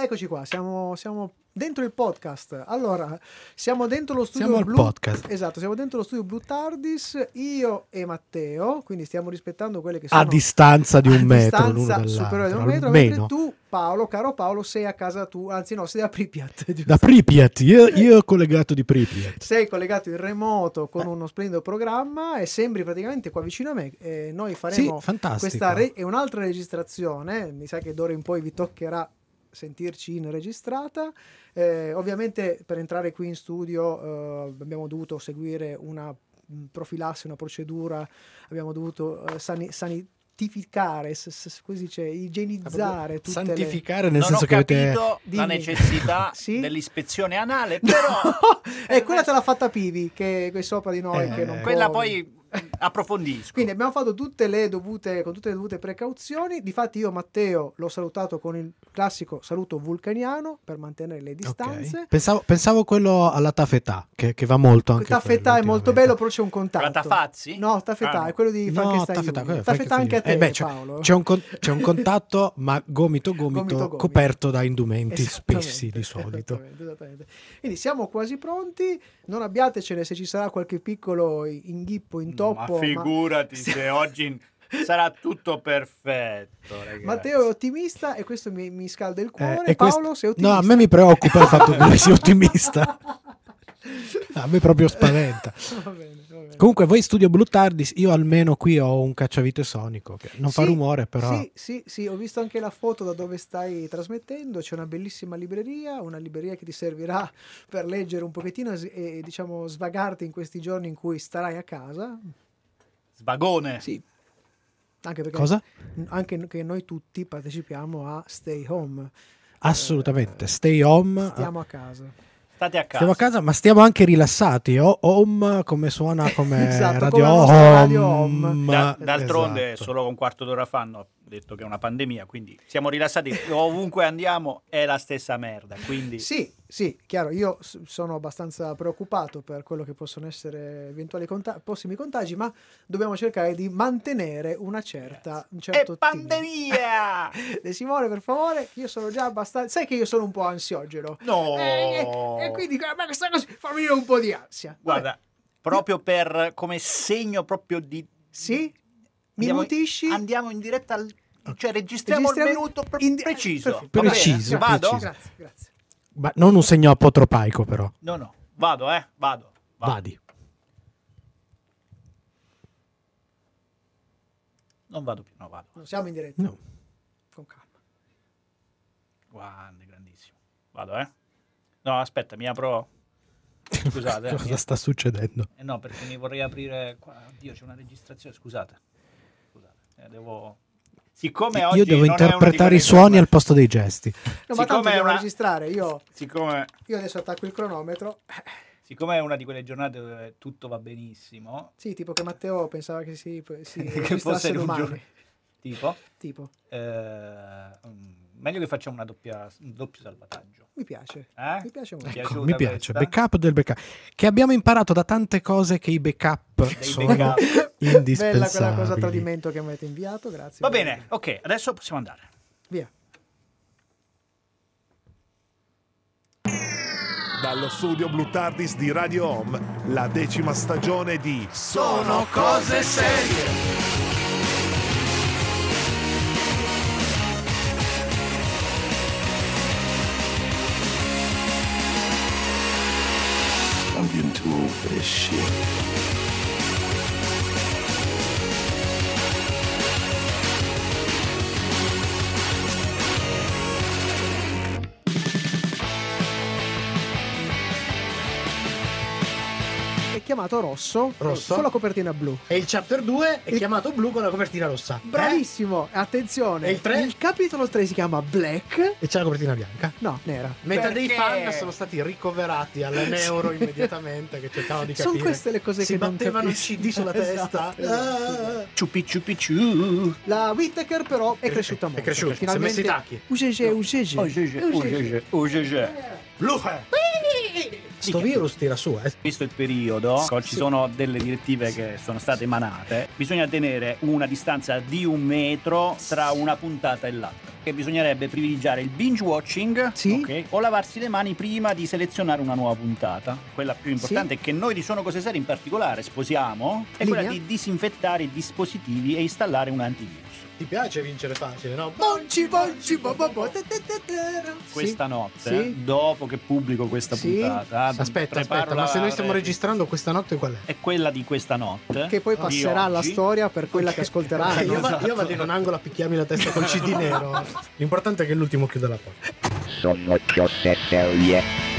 Eccoci qua, siamo, siamo dentro il podcast. Allora, siamo dentro lo studio Siamo al Blue podcast. Esatto, siamo dentro lo studio Blue Tardis, io e Matteo, quindi stiamo rispettando quelle che sono A distanza di un a metro l'uno distanza dall'altro. superiore di un metro, mentre tu, Paolo, caro Paolo, sei a casa tu, anzi no, sei a Pripyat. giusto? Da Pripyat, io, io collegato di Pripyat. sei collegato in remoto con uno splendido programma e sembri praticamente qua vicino a me. E noi Sì, faremo fantastico. questa re- è un'altra registrazione. Mi sa che d'ora in poi vi toccherà sentirci in registrata. Eh, ovviamente per entrare qui in studio eh, abbiamo dovuto seguire una mh, profilassi, una procedura, abbiamo dovuto eh, sani- sanitificare, s- s- come si dice, igienizzare tutte le... Santificare nel non senso che avete... capito la necessità Sì? dell'ispezione anale, però e quella te l'ha fatta Pivi, che è sopra di noi. Eh, che non quella può- poi approfondisco. Quindi abbiamo fatto tutte le dovute, con tutte le dovute precauzioni. Difatti, io Matteo l'ho salutato con il classico saluto vulcaniano per mantenere le distanze. Pensavo, pensavo quello alla taffetà, che, che va molto anche Taffetà è quello molto ultimamente. bello, però c'è un contatto. La Tafazzi? No, Taffetà Ah, no. è quello di No, Frankenstein. è Taffetà anche a te, Eh beh, c'è, Paolo. c'è un, con- c'è un contatto, ma gomito gomito, Gomito, gomito. coperto da indumenti spessi di solito. esattamente, esattamente. Quindi siamo quasi pronti. Non abbiatecene se ci sarà qualche piccolo inghippo, intoppo. Ma figurati Sì. se oggi sarà tutto perfetto, ragazzi. Matteo è ottimista e questo mi, mi scalda il cuore. Eh, e questo- Paolo, sei ottimista? No, a me mi preoccupa il fatto che lui sia ottimista. A me proprio spaventa. Va bene, va bene. Comunque, voi in studio Blue Tardis, io almeno qui ho un cacciavite sonico che non fa Sì, rumore, però. Sì, sì, sì, ho visto anche la foto da dove stai trasmettendo. C'è una bellissima libreria, una libreria che ti servirà per leggere un pochettino e, e, diciamo svagarti in questi giorni in cui starai a casa. Sbagone. Sì. Anche perché Cosa? anche che noi tutti partecipiamo a Stay Home. Assolutamente. Stay home. Stiamo a casa. State a casa. Stiamo a casa, ma stiamo anche rilassati. O- home come suona come Esatto, radio, come la nostra radio home. home. Da- d'altronde, Esatto. solo un quarto d'ora fa hanno detto che è una pandemia, quindi siamo rilassati. Ovunque andiamo è la stessa merda. Quindi Sì, sì, chiaro, io sono abbastanza preoccupato per quello che possono essere eventuali conta- prossimi contagi, ma dobbiamo cercare di mantenere una certa, un certo è pandemia! De Simone, per favore, io sono già abbastanza... Sai che io sono un po' ansiogeno. No! Eh, e quindi, ma questa cosa fa venire un po' di ansia. Vabbè, Guarda, proprio per come segno proprio di sì? Mi andiamo- mutisci? Andiamo in diretta al cioè registriamo, Registriamo il minuto pre- in di- preciso. bene? Preciso, Vado? preciso. Grazie, grazie. Ma non un segno apotropaico, però. No, no. Vado, eh. Vado. Vado. Vadi. Non vado più, no, vado. Non siamo in diretta. No. Con calma. Grande, grandissimo. Vado, eh. No, aspetta, mi apro. Scusate. eh, Cosa mi- sta succedendo? eh, no, perché mi vorrei aprire qua. Oddio, c'è una registrazione, scusate. Eh, devo Siccome oggi Io devo interpretare i suoni al posto dei gesti. No, ma Siccome tanto una- registrare. Io, Siccome io adesso attacco il cronometro. Siccome è una di quelle giornate dove tutto va benissimo, Sì, tipo che Matteo pensava che si, si Che registrasse fosse un domani. giorno- tipo, Tipo, eh, mm, meglio che facciamo una doppia, un doppio salvataggio. mi piace. Eh? Mi piace molto. Ecco, mi piace. questa? Backup del backup. Che abbiamo imparato da tante cose che i backup sono backup. indispensabili. Bella quella cosa a tradimento che mi avete inviato, grazie. Va bene, ok, adesso possiamo andare. Via. Dallo studio Blue Tardis di Radio Home, la decima stagione di Sono cose serie. Shit. Chiamato rosso, Rosso? con la copertina blu. E il chapter 2 è Il- chiamato blu con la copertina rossa. Eh? Bravissimo, attenzione. E il tre? Il capitolo 3 si chiama Black. E c'è la copertina bianca. No, nera. Metà dei Perché? fan sono stati ricoverati alle neuro immediatamente che cercavano di Sono capire. queste le cose si che non battevano il. CD sulla Esatto, testa. esatto. Ah. Ciupi ciupi ciu. La Whittaker però è cresciuta È molto. cresciuta, si è messo i tacchi. Uscege, uscege. Oh, GG, oh, GG, oh, GG. Luce! Sto virus tira su, eh. Visto il periodo, ci sono delle direttive che sono state emanate, bisogna tenere una distanza di un metro tra una puntata e l'altra. che bisognerebbe privilegiare il binge watching Sì. ok, o lavarsi le mani prima di selezionare una nuova puntata. Quella più importante è che noi di Sono Cose Serie in particolare sposiamo è Linea. quella di disinfettare i dispositivi e installare un antivirus. Ti piace vincere facile, no? Bonci, bonci, bo, bo, bo, te, te, te, te. Questa Sì. notte, Sì. dopo che pubblico questa Sì. puntata, Aspetta, aspetta, ma se noi stiamo registrando questa notte qual è? È quella di questa notte. Che poi passerà alla storia per quella che ascolteranno. io, va- io esatto. vado in un angolo a picchiarmi la testa col CD nero. L'importante è che l'ultimo chiuda la porta. Sono cose serie.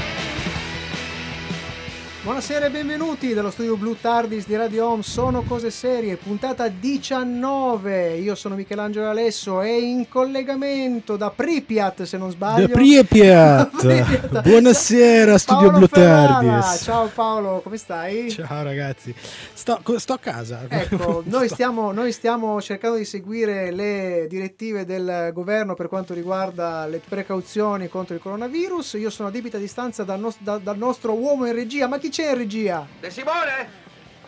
Buonasera e benvenuti dallo studio Blue Tardis di Radio Home. Sono cose serie, puntata 19. Io sono Michelangelo Alesso e in collegamento da Pripyat, se non sbaglio. Da Pripyat. Pripyat. Buonasera, studio Paolo Blue Ferrara. Tardis. Ciao Paolo, come stai? Ciao ragazzi, sto, sto a casa. Ecco, noi stiamo, noi stiamo cercando di seguire le direttive del governo per quanto riguarda le precauzioni contro il coronavirus. Io sono a debita distanza dal, nos- da- dal nostro uomo in regia. Ma chi c'è in regia? De Simone?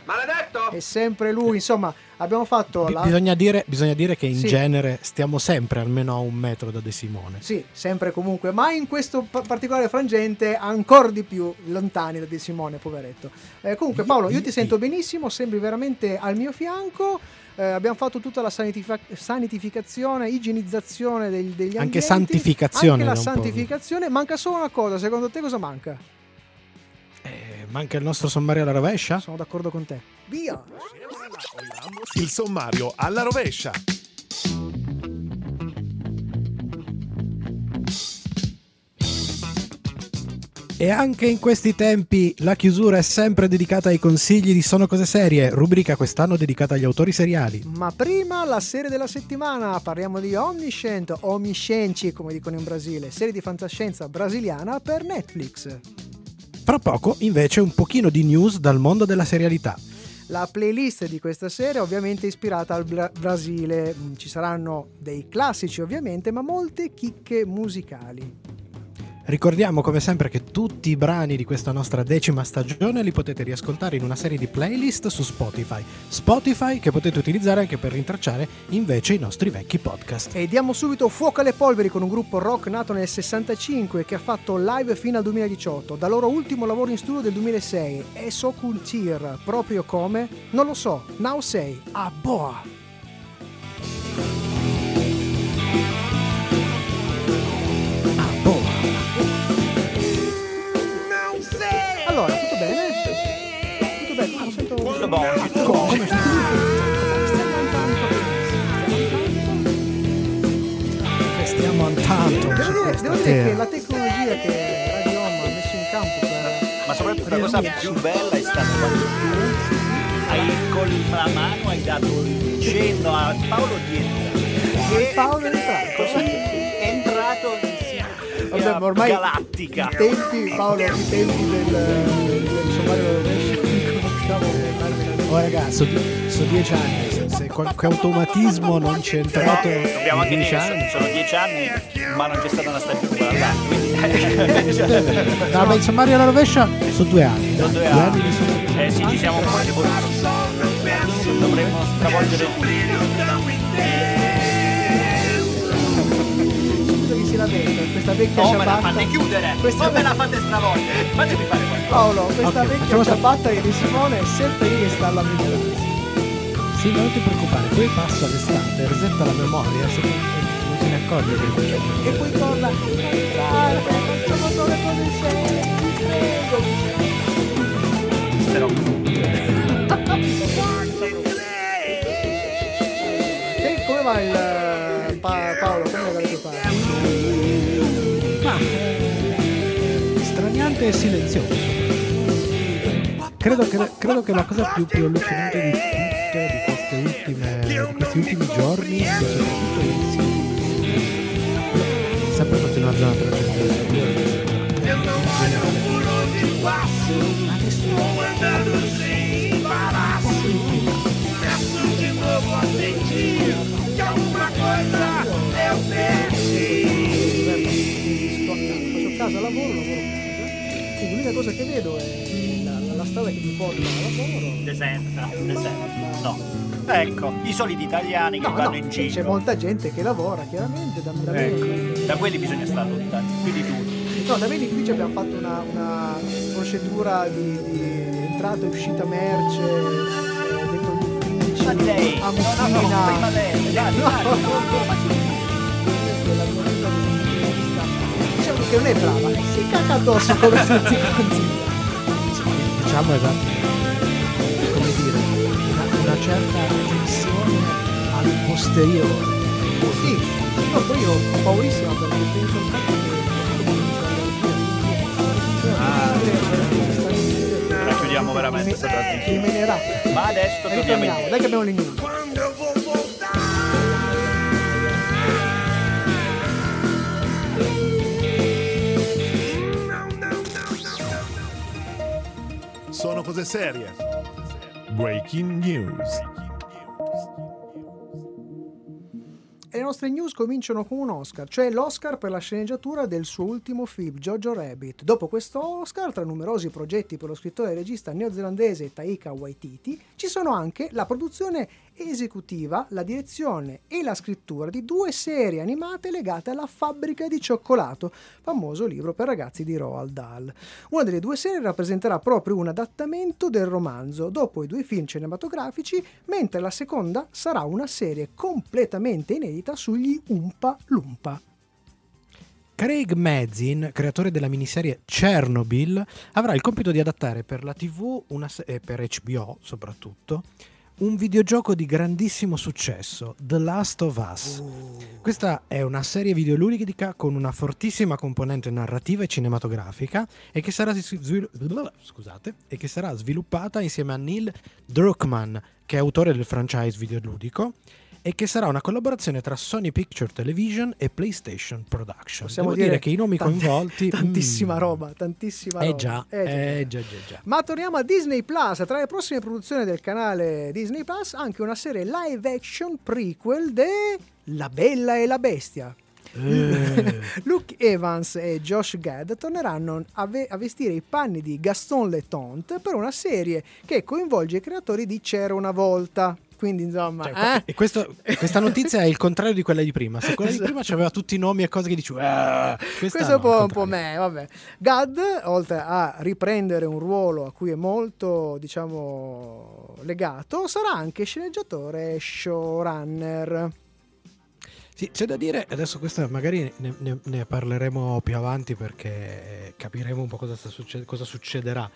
Maledetto? È sempre lui. Insomma, abbiamo fatto Bi- la... bisogna, dire, bisogna dire che in Sì. genere stiamo sempre almeno a un metro da De Simone. Sì, sempre comunque, ma in questo pa- particolare frangente ancora di più lontani da Di Simone, poveretto. Eh, comunque Paolo, io ti sento benissimo, sembri veramente al mio fianco. Eh, abbiamo fatto tutta la sanitifa- sanitificazione, igienizzazione degli, degli Anche ambienti, santificazione Anche la santificazione. Manca solo una cosa, secondo te cosa manca? Manca il nostro sommario alla rovescia? Sono d'accordo con te. Via! Il sommario alla rovescia. E anche in questi tempi la chiusura è sempre dedicata ai consigli di Sono Cose Serie, rubrica quest'anno dedicata agli autori seriali. Ma prima la serie della settimana, parliamo di Omniscient, Omiscenci come dicono in Brasile, serie di fantascienza brasiliana per Netflix. Fra poco invece un pochino di news dal mondo della serialità. La playlist di questa serie è ovviamente ispirata al Bra- Brasile, Mm, ci saranno dei classici ovviamente, ma molte chicche musicali. Ricordiamo come sempre che tutti i brani di questa nostra decima stagione li potete riascoltare in una serie di playlist su Spotify. Spotify che potete utilizzare anche per rintracciare invece i nostri vecchi podcast. E diamo subito fuoco alle polveri con un gruppo rock nato nel 65 che ha fatto live fino al 2018, dal loro ultimo lavoro in studio del 2006, Eso Culture, proprio come? Non lo so, Now Say, a boa! Tutto Come? Stiamo tanto Devo dire, questa devo dire che la tecnologia che Radio Home ha messo in campo per... Ma soprattutto la cosa più bella è stata quando tu hai con la mano hai dato il cenno a Paolo di entrare. E Paolo è entrato. Così è entrato in Vabbè, ormai galattica. I tempi, Paolo, i tempi del, del sommario Oh ragazzi, sono dieci anni, se, se qualche automatismo non c'è entrato Dobbiamo in anche dieci dire anni. sono dieci anni, ma non c'è stata una stagione. No, beh, il sommario alla rovescia sono due anni. Sono due due anni. anni sommario. Eh sì, ci siamo un po'. Dovremmo stravolgere tutto. Che si lamenta, questa vecchia O me la ciabatta. fate chiudere, Questa o me la fate stravolgere. Fatemi fare. Paolo, questa Ok, vecchia sta- ciabatta che di Simone è sempre lì che sta alla migliore. Sì, ma non ti preoccupare, poi passa l'estate, resetta la memoria, se non, non se ne accorge che facendo. E poi torna. Facciamo solo le cose serie, ti prego. Però E come va il eh, Pa- Paolo? Come tue parti? Ma eh, straniante e silenzioso. Credo che, credo che la cosa più, più allucinante di tutte di, queste ultime, di questi ultimi giorni soprattutto l'inizio. Sempre stata una giornata Faccio casa, lavoro, lavoro. Quindi l'unica cosa che vedo è la, strada che mi porta al lavoro. deserta, deserta. No. Ecco, i soliti italiani che No, vanno no, in c'è giro. molta gente che lavora, chiaramente, da, da me, Ecco, da quelli bisogna stare lontani, più di tutti. no, da me in ufficio abbiamo fatto una, una procedura di, di entrata e uscita merce eh, dentro gli uffici, Ma di lei, a no, no, no, Messina. prima lei, dai, No, dai, no, no, di vista, Diciamo che non è brava, si cacca addosso come tutti quanti. Diciamo esatto, come dire, una, una certa attenzione al posteriore. Sì, no, poi io ho paurissima perché penso fatto che Ah. La chiudiamo veramente trasmissione. Rimenerà. Ma adesso E torniamo dai che abbiamo le news. Cose serie. Breaking news. E le nostre news cominciano con un Oscar, cioè l'Oscar per la sceneggiatura del suo ultimo film, Jojo Rabbit. Dopo questo Oscar, tra numerosi progetti per lo scrittore e regista neozelandese Taika Waititi, ci sono anche la produzione esecutiva, la direzione e la scrittura di due serie animate legate alla fabbrica di cioccolato, famoso libro per ragazzi di Roald Dahl. Una delle due serie rappresenterà proprio un adattamento del romanzo dopo i due film cinematografici, mentre la seconda sarà una serie completamente inedita sugli Umpa Lumpa. Craig Mazin, creatore della miniserie Chernobyl, avrà il compito di adattare per la TV una e per HBO soprattutto un videogioco di grandissimo successo, The Last of Us. Questa è una serie videoludica con una fortissima componente narrativa e cinematografica e che sarà, svil- scusate, e che sarà sviluppata insieme a Neil Druckmann, che è autore del franchise videoludico, e che sarà una collaborazione tra Sony Picture Television e PlayStation Production. Possiamo dire, dire che i nomi tanti- coinvolti... Tantissima mm, roba, tantissima Eh roba. già, Eh già. eh già, già, già. Ma torniamo a Disney Plus. Tra le prossime produzioni del canale Disney Plus, anche una serie live action prequel de La Bella e la Bestia. Eh. Luke Evans e Josh Gad torneranno a, ve- a vestire i panni di Gaston Letonte per una serie che coinvolge i creatori di C'era una volta. Quindi, insomma, Cioè, eh? e questo- questa notizia è il contrario di quella di prima. Se quella di Esatto. prima aveva tutti i nomi e cose che dici, "Ah", questa Questo è un no, un po' me, vabbè. Gad, oltre a riprendere un ruolo a cui è molto, diciamo, legato, sarà anche sceneggiatore e showrunner. Sì, c'è da dire, adesso questo magari ne, ne- ne parleremo più avanti perché capiremo un po' cosa, succe- cosa succederà.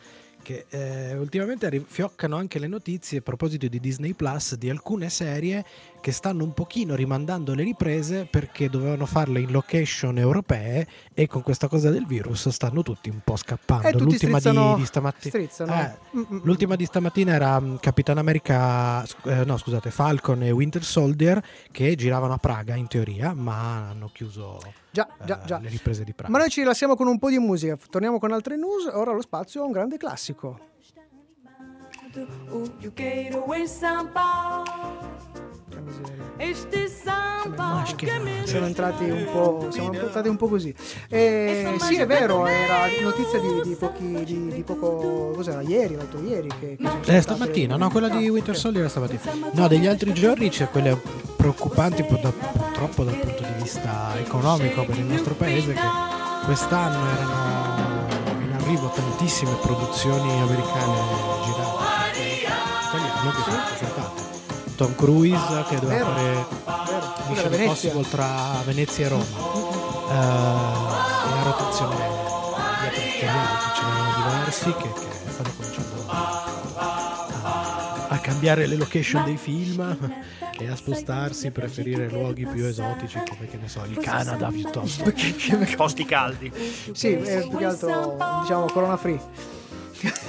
Che eh, ultimamente arri- fioccano anche le notizie a proposito di Disney Plus di alcune serie che stanno un pochino rimandando le riprese perché dovevano farle in location europee e con questa cosa del virus stanno tutti un po' scappando. E tutti L'ultima di, di stamattina. Eh, Mm, mm, L'ultima di stamattina era mm, Capitan America, eh, no scusate, Falcon e Winter Soldier che giravano a Praga in teoria, ma hanno chiuso Già, eh, già, già. le riprese di Praga. Ma noi ci rilassiamo con un po' di musica. Torniamo con altre news. Ora lo spazio a un grande classico. O quero em São Paulo, Che Siamo entrati un po', siamo entrati un po' così. Eh, sì, è vero, era notizia di, di pochi, di, di poco, cos'era, ieri, l'altro ieri. Che, che sono Eh, stamattina, le- no, quella di Winter Soldier era stamattina. No, degli altri giorni c'è quelle preoccupanti purtroppo dal punto di vista economico per il nostro paese che quest'anno erano in arrivo tantissime produzioni americane girate. Italiane che sono presentate. Tom Cruise che doveva Vero, fare vero. Mission Venezia. Impossible tra Venezia e Roma. Eh, e la rotazione gli altri, ce n'erano diversi che, che stanno cominciando a, a cambiare le location dei film e a spostarsi, preferire luoghi più esotici come che ne so, il Canada piuttosto. Posti caldi. Sì, più che altro, diciamo, corona free.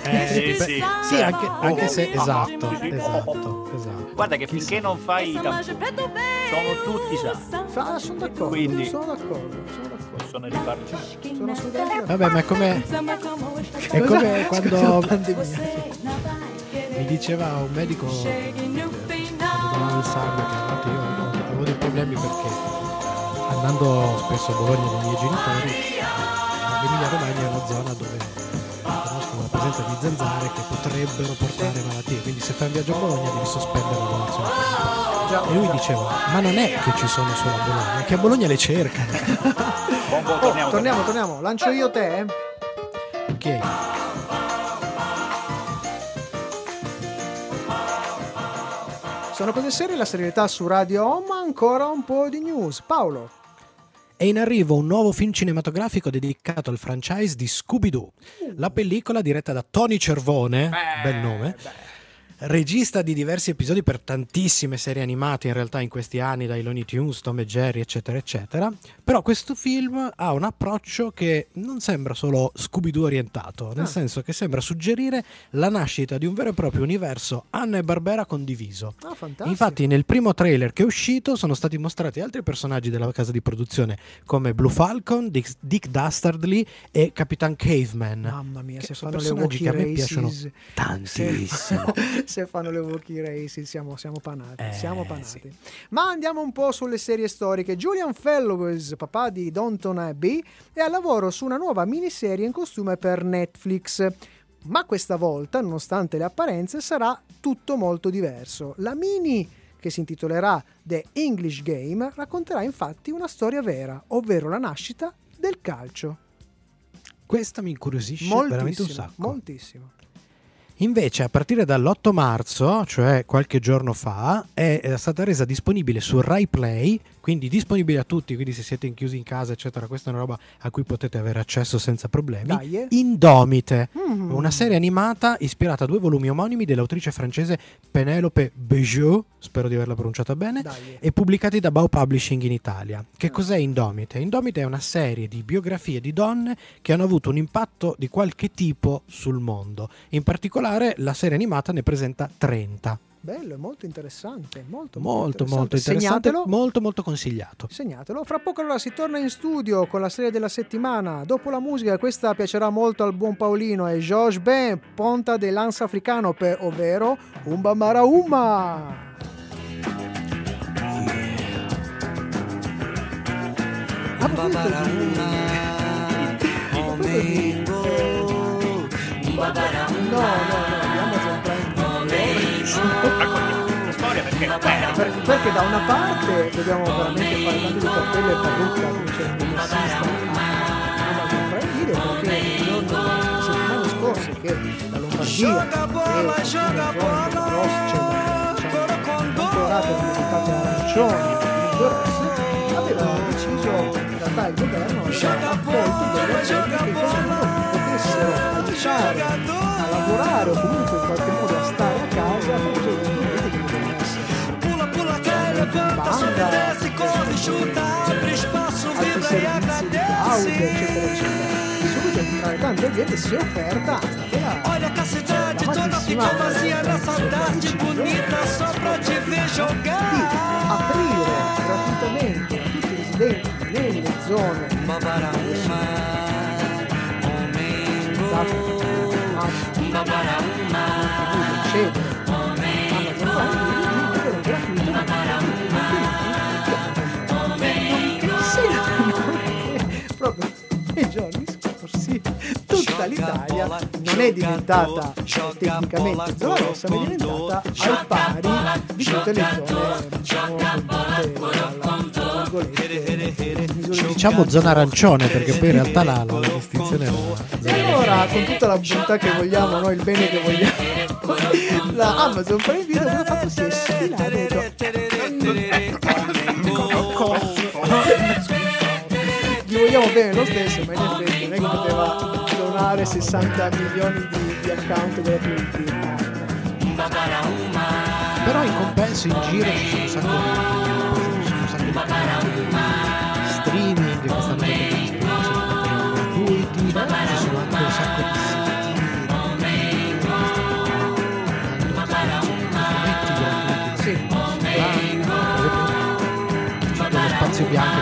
Eh, Sì, sì. sì, anche, anche se Ah, esatto, esatto, esatto. Guarda che finché non fai i tamponi, sono tutti sani. Fa, sono d'accordo, Quindi- sono d'accordo, sono d'accordo. Possono ripartire. Sono d'accordo. Vabbè, ma è come, è come quando mi diceva un medico eh, quando donavo il sangue che io avevo- dei problemi perché eh, andando spesso a Bologna con i miei genitori eh, l'Emilia Romagna è una zona dove conosco con la presenza di zanzare che potrebbero portare malattie. Quindi se fai un viaggio a Bologna devi sospendere la donazione. E lui diceva, ma non è che ci sono solo a Bologna, è che a Bologna le cercano. Buon, buon, Oh, torniamo, torniamo, torniamo. Lancio io te. eh. Ok. Sono cose serie, la serietà su Radio Home, ancora un po' di news. Paolo. È in arrivo un nuovo film cinematografico dedicato al franchise di Scooby-Doo. La pellicola diretta da Tony Cervone, bel nome, regista di diversi episodi per tantissime serie animate in realtà in questi anni, dai Looney Tunes, Tom e Jerry, eccetera, eccetera. Però questo film ha un approccio che non sembra solo Scooby-Doo orientato, nel Ah. senso che sembra suggerire la nascita di un vero e proprio universo Anna e Barbera condiviso. Ah, fantastico. Infatti, nel primo trailer che è uscito sono stati mostrati altri personaggi della casa di produzione come Blue Falcon, Dick, Dick Dastardly e Capitan Caveman. Mamma mia, se sono personaggi che a me piacciono tantissimo. Se, se fanno le Wookiee Races siamo, siamo panati. Eh, siamo panati. sì. Ma andiamo un po' sulle serie storiche. Julian Fellows, papà di Downton Abbey, è al lavoro su una nuova miniserie in costume per Netflix. Ma questa volta, nonostante le apparenze, sarà tutto molto diverso. La mini che si intitolerà The English Game racconterà infatti una storia vera, ovvero la nascita del calcio. Questa mi incuriosisce veramente un Moltissimo, sacco. moltissimo. Invece, a partire dall'8 marzo, cioè qualche giorno fa, è stata resa disponibile su Rai Play, quindi disponibile a tutti, quindi se siete chiusi in casa, eccetera, questa è una roba a cui potete avere accesso senza problemi. Dai, eh. Indomite, Mm. una serie animata ispirata a due volumi omonimi dell'autrice francese Penelope Bejeau, spero di averla pronunciata bene, Dai. eh. e pubblicati da Bau Publishing in Italia. Che cos'è Indomite? Indomite è una serie di biografie di donne che hanno avuto un impatto di qualche tipo sul mondo. In particolare la serie animata ne presenta 30. Bello, è molto interessante. Molto, Molto molto interessante, Segnatelo. molto molto consigliato. Segnatelo. Fra poco allora si torna in studio con la serie della settimana. Dopo la musica, questa piacerà molto al buon Paolino, è Georges Ben, Ponta de Lance Africano, per, ovvero Umba Mara Umma. A proposito di- No, no, Video. Raccontiamo la storia perché? Beh, Per- perché da una parte dobbiamo veramente fare tanto di cappello e parrucca come c'è il musicista. a Video perché il giorno le settimane scorse che la Lombardia e diciamo, controllate come risultato arancioni il avevano deciso in realtà il governo aveva accolto delle azioni che modo potessero aiutare a lavorare o comunque in qualche modo a stare è offerta anche la Olha a castidade toda ficou vazia na saudade bonita só pra te ver di jogar. aprire gratuitamente a tutti i residenti nelle zone Babarauma, dato eccetera Amazon Prime l'Italia non è diventata tecnicamente zona rossa ma è diventata al pari di tutte le zone diciamo Diciamo zona arancione perché poi in realtà la, la, la distinzione è e allora, con tutta la bontà che vogliamo, noi il bene che vogliamo, la Amazon Prime Video cosa ha fatto? Si è sfilata e gli vogliamo bene lo stesso, ma in effetti che poteva donare 60 milioni di, di account gratuiti. Però in compenso in giro ci sono un sacco di, ci sono un sacco di streaming che stanno gratuiti, ci sono anche un sacco di siti Sì, spazio bianco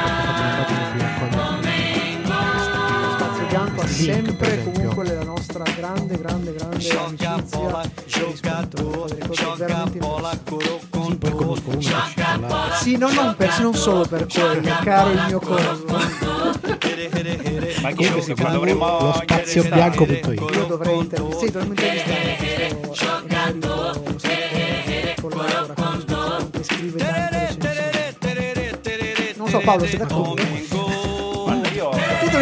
bianco Link, sempre comunque la nostra grande, grande, grande amicizia rispetto a delle cose veramente sì, poi conosco uno che ci sta là Sì, no, non, per, non solo per quello, caro il mio coso. Ma Comunque io si che chiama dovremmo lo spazio bianco.it. Io dovrei intervistare, sì, dovremmo intervistare questo emerito scrittore, collabora con Sbirro, che scrive recensioni. Non so Paolo, sei d'accordo?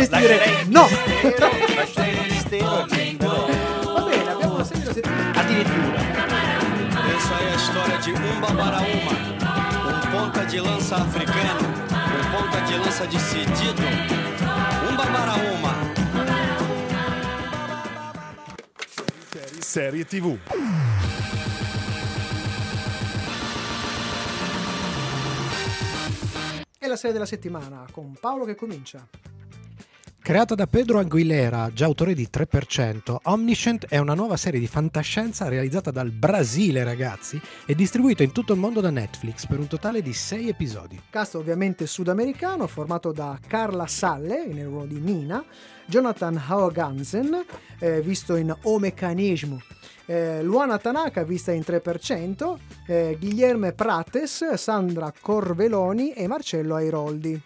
Dovresti dire no! lascerei il mistero Va bene, abbiamo una serie di settimane. addirittura Essa é a história de Umba Baraúma, um ponta de lança africano, um ponta de lança decidido. Umba Baraúma. Serie TV. E la serie della settimana con Paolo che comincia. Creata da Pedro Aguilera, già autore di 3%, Omniscient è una nuova serie di fantascienza realizzata dal Brasile, ragazzi, e distribuita in tutto il mondo da Netflix per un totale di 6 episodi. Cast ovviamente sudamericano, formato da Carla Salle nel ruolo di Nina, Jonathan Haugansen, eh, visto in O Meccanismo, eh, Luana Tanaka, vista in 3%, eh, Guilherme Prates, Sandra Corveloni e Marcello Airoldi.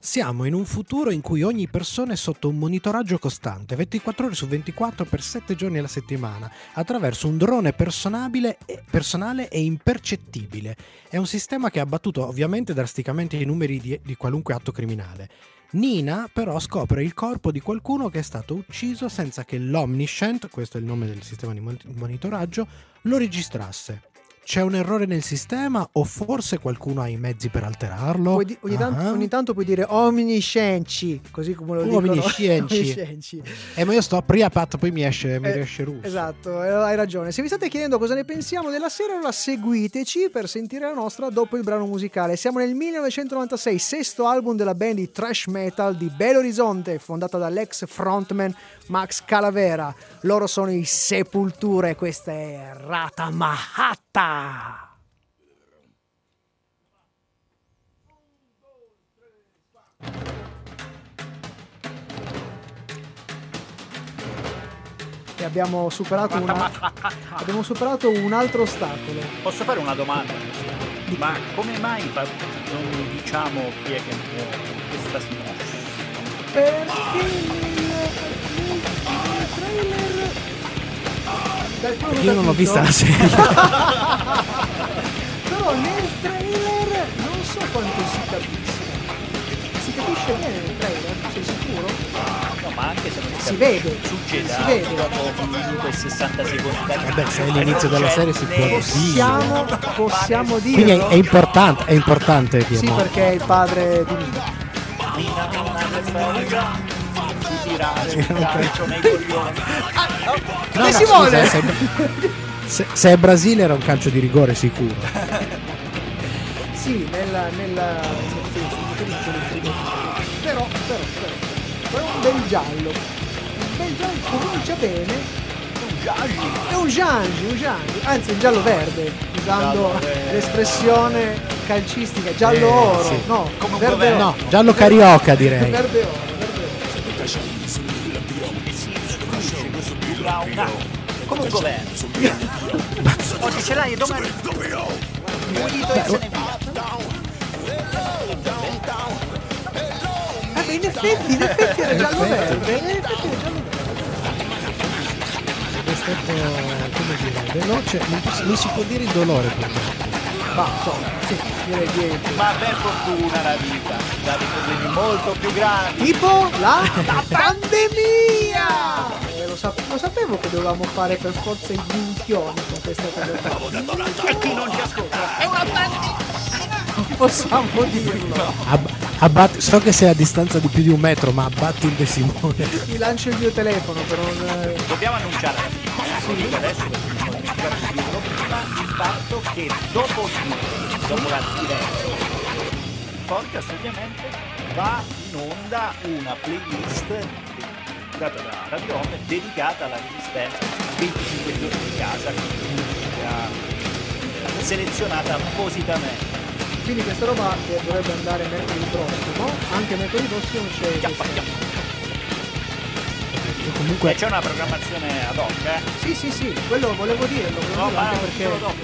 Siamo in un futuro in cui ogni persona è sotto un monitoraggio costante, 24 ore su 24 per 7 giorni alla settimana, attraverso un drone personabile personale e impercettibile. È un sistema che ha abbattuto ovviamente drasticamente i numeri di, di qualunque atto criminale. Nina però scopre il corpo di qualcuno che è stato ucciso senza che l'Omniscient, questo è il nome del sistema di mon- monitoraggio, lo registrasse. C'è un errore nel sistema o forse qualcuno ha i mezzi per alterarlo? Puoi ogni, tanto, Ah. ogni tanto puoi dire omniscienci, così come lo dicono. Omniscienci. Eh, ma io sto a Priapat, poi mi esce, mi Eh, esce russo. Esatto, eh, hai ragione. Se vi state chiedendo cosa ne pensiamo della serie, allora seguiteci per sentire la nostra dopo il brano musicale. Siamo nel 1996, sesto album della band di thrash metal di Belo Horizonte, fondata dall'ex frontman Max Calavera. Loro sono i Sepultura e questa è Rata Mahatta. E abbiamo superato, una- abbiamo superato un altro ostacolo. posso fare una domanda ma come mai non diciamo chi è che muore questa si muore Perché Dal Io non l'ho capito- vista la serie. Però nel trailer non so quanto si capisca. Si capisce bene nel trailer, sei sicuro? no ma anche se non Si capisce, vede, succede si vede. dopo quei 60 secondi Vabbè, se è l'inizio della serie si può dire. Possiamo, possiamo Quindi è, è importante, è importante Sì, perché è il padre di Nina. Nina tirare un calcio nei coglioni No, Che no, si scusa, vuole? Se, se- se è Brasile era un calcio di rigore sicuro. Sì, nella, nella, però, però, però, però un bel giallo. Un bel giallo comincia bene. È un giangi, un giangi, anzi un giallo verde, usando Giallo verde. l'espressione calcistica, giallo Eh, oro, sì. no, Come verde oro. No, giallo carioca direi. Verde verde oro. Dura un anno come un governo oggi ce l'hai e domani pulito e se ne va. Beh, in effetti, in effetti era giallo verde, in effetti era giallo verde. È stato, come dire, veloce, non, si- non si può dire il dolore purtroppo. Ma insomma, sì, direi ma per fortuna la vita dà dei problemi molto più grandi. Tipo la, la pandemia! Eh, lo, sap- lo sapevo che dovevamo fare per forza i minchioni con questa cosa. e chi non ci ascolta è una Non possiamo dirlo. Ab- abbatti- so che sei a distanza di più di un metro, ma abbatti il De Simone. Ti lancio il mio telefono per non. eh, dobbiamo annunciare sì. adesso perché mi sono dimenticato di dirlo prima il fatto che dopo, il- dopo la diretta il podcast ovviamente va in onda una playlist curata da Radio Home dedicata alla resistenza 25 giorni di casa che ha selezionata appositamente Quindi questa roba che dovrebbe andare mercoledì prossimo, anche mercoledì prossimo c'è. Chiappa, chiappa. Comunque e c'è una programmazione ad hoc eh? Sì, sì, sì, quello volevo dirlo, volevo no ma anche perché. solo dopo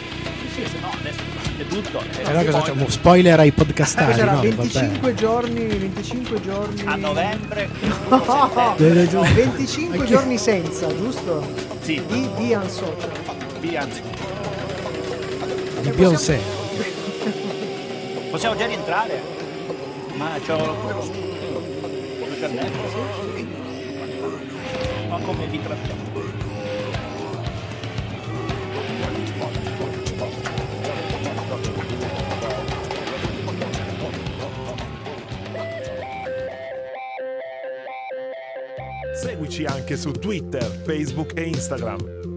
Sì, sì, no adesso È tutto. E allora cosa facciamo? Spoiler ai podcastari, Cos'era? no? 25 Vabbè. giorni, 25 giorni. A novembre. No, no, 25 Anche- giorni senza, giusto? Sì. Di, di Unsocial. Via. Di Beyoncé. Possiamo già rientrare? Ma c'ho il carnetto. Ma come vi trattiamo? Anche su Twitter, Facebook e Instagram.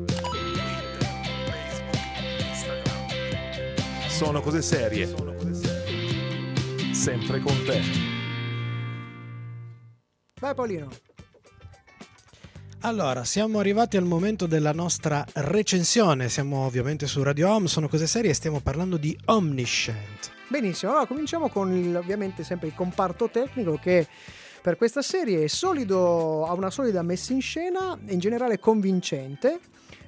Sono cose serie. Sempre con te. Vai Paolino. Allora, siamo arrivati al momento della nostra recensione. Siamo ovviamente su Radio Home, sono cose serie e stiamo parlando di Omniscient. Benissimo, allora cominciamo con il- ovviamente sempre il comparto tecnico che per questa serie solido, ha una solida messa in scena in generale convincente.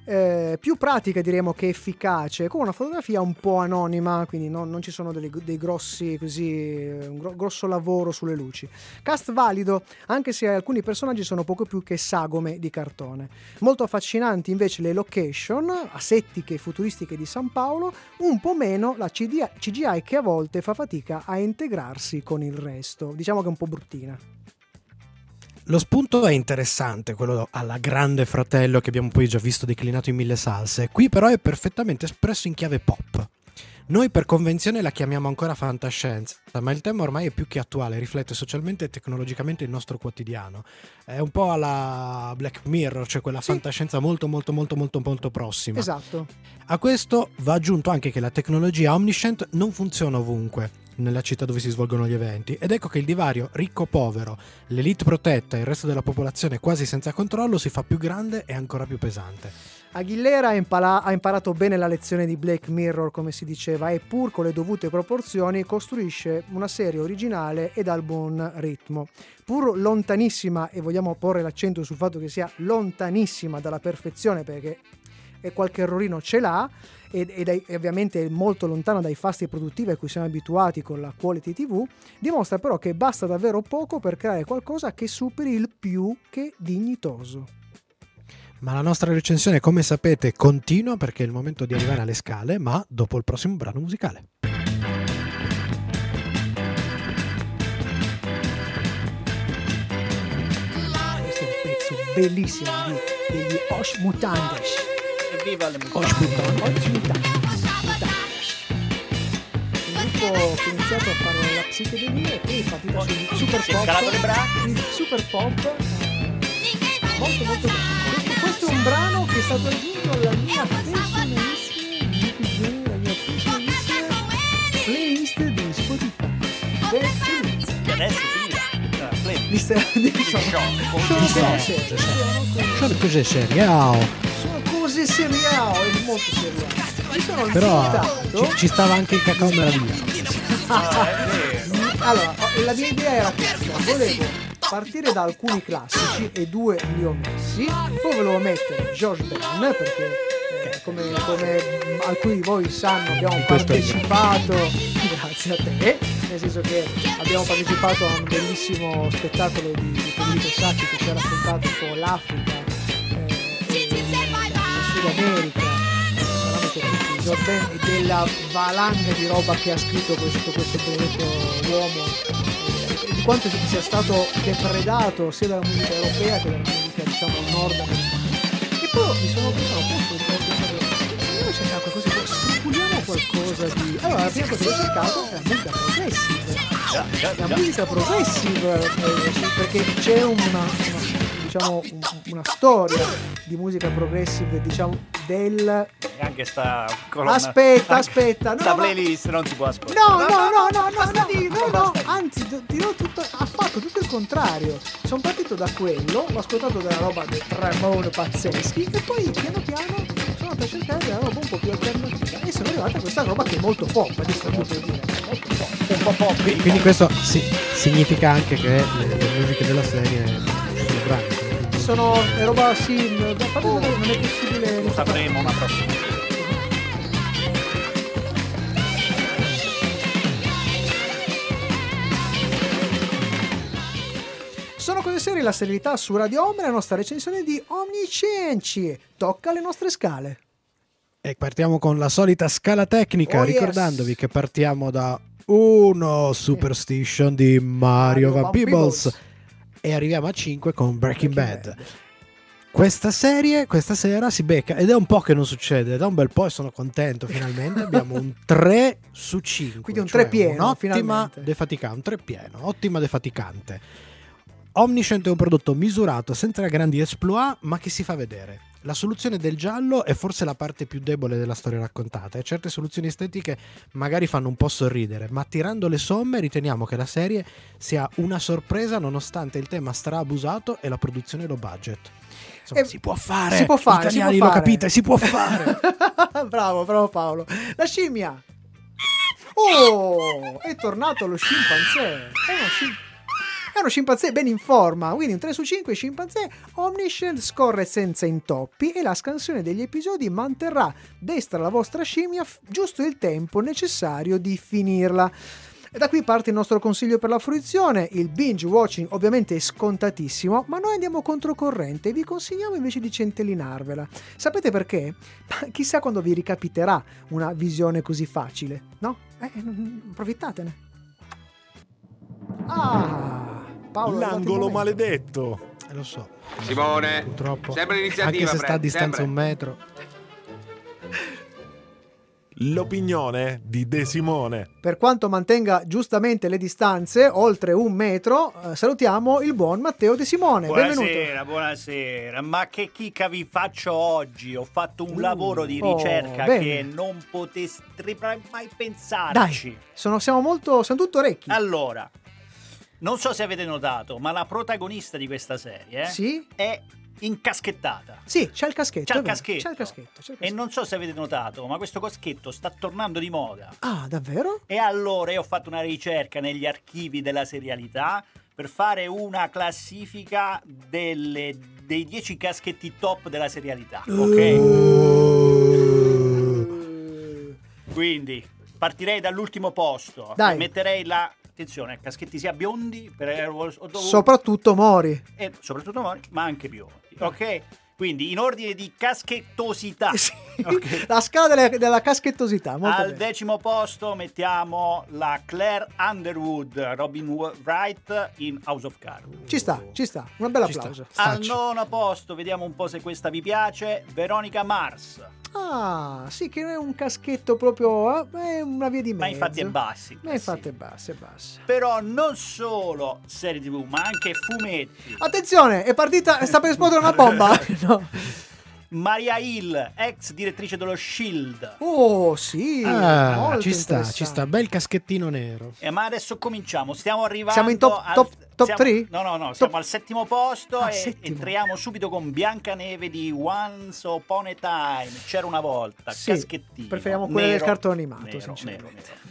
Eh, più pratica diremo che efficace, con una fotografia un po' anonima, quindi non, non ci sono delle- dei grossi così, un gro- grosso lavoro sulle luci. Cast valido, anche se alcuni personaggi sono poco più che sagome di cartone. Molto affascinanti invece le location, asettiche e futuristiche di San Paolo, un po' meno la CGI che a volte fa fatica a integrarsi con il resto. Diciamo che è un po' bruttina. Lo spunto è interessante, quello alla grande fratello che abbiamo poi già visto declinato in mille salse. Qui però è perfettamente espresso in chiave pop. Noi per convenzione la chiamiamo ancora fantascienza, ma il tema ormai è più che attuale, riflette socialmente e tecnologicamente il nostro quotidiano. È un po' alla Black Mirror, cioè quella fantascienza molto molto molto molto molto prossima. Esatto. A questo va aggiunto anche che la tecnologia Omniscient non funziona ovunque nella città dove si svolgono gli eventi ed ecco che il divario ricco-povero, l'elite protetta e il resto della popolazione quasi senza controllo si fa più grande e ancora più pesante. Aguilera impala- ha imparato bene la lezione di Black Mirror, come si diceva, e pur con le dovute proporzioni costruisce una serie originale ed al buon ritmo. Pur lontanissima, e vogliamo porre l'accento sul fatto che sia lontanissima dalla perfezione, perché qualche errorino ce l'ha, ed, ed è e ovviamente molto lontana dai fasti produttivi a cui siamo abituati con la quality TV, dimostra però che basta davvero poco per creare qualcosa che superi il più che dignitoso. Ma la nostra recensione, come sapete, continua perché è il momento di arrivare alle scale, ma dopo il prossimo brano musicale. Questo è un pezzo bellissimo di- degli Osh Mutandes. Evviva le Osh Mutandes. Osh Mutandes. Mutandes. Un gruppo che ha iniziato a fare la psichedelia e partita sul super pop. Il super pop. eh, Molto molto. Questo, questo è un brano che è stato aggiunto alla mia personalissima, alla mia personalissima playlist di Spotify. Per inizio. Che adesso finirà. Eh, play. Lista di Show. Sono cose serie. Sono cose serie, oh. Sono cose seriali, è molto seriale. Però ci, ci stava anche il cacao meraviglioso. Allora, la mia idea era questa, volevo partire da alcuni classici e due li ho messi, poi volevo mettere George Ben perché eh, come, come alcuni di voi sanno abbiamo partecipato, grazie a te, nel senso che abbiamo partecipato a un bellissimo spettacolo di, di Federico Sacchi che ci ha raccontato un po' l'Africa il Sud America veramente tutti, e della valanga di roba che ha scritto questo, questo benedetto uomo. Eh, e di quanto sia stato depredato sia dalla musica europea che dalla musica diciamo nord e poi mi sono di pensare io cercavo qualcosa di stipuliamo qualcosa di allora la prima cosa che ho cercato è la musica progressive. La musica progressive eh, perché c'è una, una- diciamo un- una storia di musica progressive diciamo del Neanche sta colonna. Aspetta, aspetta, no, Sta ma- playlist non si può ascoltare. No, no, no, no, no, no, no, no, anzi, d- dirò tutto, ha fatto tutto il contrario. Sono partito da quello, ho ascoltato della roba dei Ramone pazzeschi e poi piano piano sono andato a cercare della roba un po' più alternativa e sono arrivato a questa roba che è molto pop, adesso molto dire, molto pop. Un po' pop. Quindi, questo si- significa anche che le, le musiche della serie sono sono è roba sim, non è possibile. Lo sapremo una prossima. Sono cose serie la serenità su Radio Ombre, la nostra recensione di Omnicenci. Tocca le nostre scale. E partiamo con la solita scala tecnica, oh, ricordandovi yes. che partiamo da 1 Superstition di Mario, Mario Van Peebles. Peebles e arriviamo a 5 con Breaking, Breaking Bad. Bad. Questa serie, questa sera si becca ed è un po' che non succede, da un bel po' e sono contento finalmente. Abbiamo un 3 su 5. Quindi un cioè 3 pieno, Un'ottima finalmente. defaticante, un 3 pieno, ottima defaticante. Omniscient è un prodotto misurato senza grandi exploit, ma che si fa vedere. La soluzione del giallo è forse la parte più debole della storia raccontata e certe soluzioni estetiche magari fanno un po' sorridere, ma tirando le somme riteniamo che la serie sia una sorpresa nonostante il tema straabusato e la produzione low budget. Insomma, E- si può fare, si può fare, Gli si può lo fare. capite, si può fare. bravo, bravo Paolo. La scimmia. Oh, è tornato lo scimpanzé. È uno, scim- uno scimpanzé ben in forma, quindi un 3 su 5 scimpanzé. Omniscient scorre senza intoppi e la scansione degli episodi manterrà destra la vostra scimmia f- giusto il tempo necessario di finirla. E da qui parte il nostro consiglio per la fruizione. Il binge watching ovviamente è scontatissimo, ma noi andiamo controcorrente e vi consigliamo invece di centellinarvela. Sapete perché? Ma chissà quando vi ricapiterà una visione così facile, no? Eh, approfittatene. Ah, Paolo, L'angolo maledetto. Eh, lo so. Simone, Purtroppo. sempre l'iniziativa, Anche se sta a distanza sempre. un metro. L'opinione di De Simone. Per quanto mantenga giustamente le distanze, oltre un metro, eh, salutiamo il buon Matteo De Simone. Benvenuto. Buonasera, buonasera. Ma che chicca vi faccio oggi? Ho fatto un Uh, lavoro di oh, ricerca bene. che non poteste mai pensarci. Dai, sono, siamo molto, siamo tutto orecchi. Allora, non so se avete notato, ma la protagonista di questa serie Sì? è incaschettata. Sì, c'è il caschetto. C'è il caschetto. C'è il caschetto. c'è il E non so se avete notato, ma questo caschetto sta tornando di moda. Ah, davvero? E allora io ho fatto una ricerca negli archivi della serialità per fare una classifica delle- dei 10 caschetti top della serialità. Ok? Quindi partirei dall'ultimo posto. Dai. Metterei la. Attenzione, caschetti sia biondi per, Soprattutto Mori. e soprattutto mori, ma anche biondi. Ok? Quindi in ordine di caschettosità. Sì, Ok. La scala della, della caschettosità. Molto Al bene. decimo posto mettiamo la Claire Underwood, Robin Wright in House of Cards. Ci sta, ci sta. Un bel Ci sta. applauso. Al Stacci. nono posto, vediamo un po' se questa vi piace, Veronica Mars. Ah, sì, che non è un caschetto proprio. eh, È una via di mezzo. Ma infatti è bassi. Ma infatti è basso, è basso. Però non solo serie tv, ma anche fumetti. Attenzione, è partita. Sta per esplodere una bomba. No. Maria Hill, ex direttrice dello Shield. Oh, sì. Ah, ci sta, ci sta, bel caschettino nero. Eh, ma adesso cominciamo, stiamo arrivando Siamo in top- al, top- top siamo- three? No, no, no, Top- siamo al settimo posto Ah, e settimo. entriamo subito con Biancaneve di Once Upon a Time. C'era una volta, Sì, caschettino. preferiamo quelle del cartone animato, nero, sinceramente. nero, nero.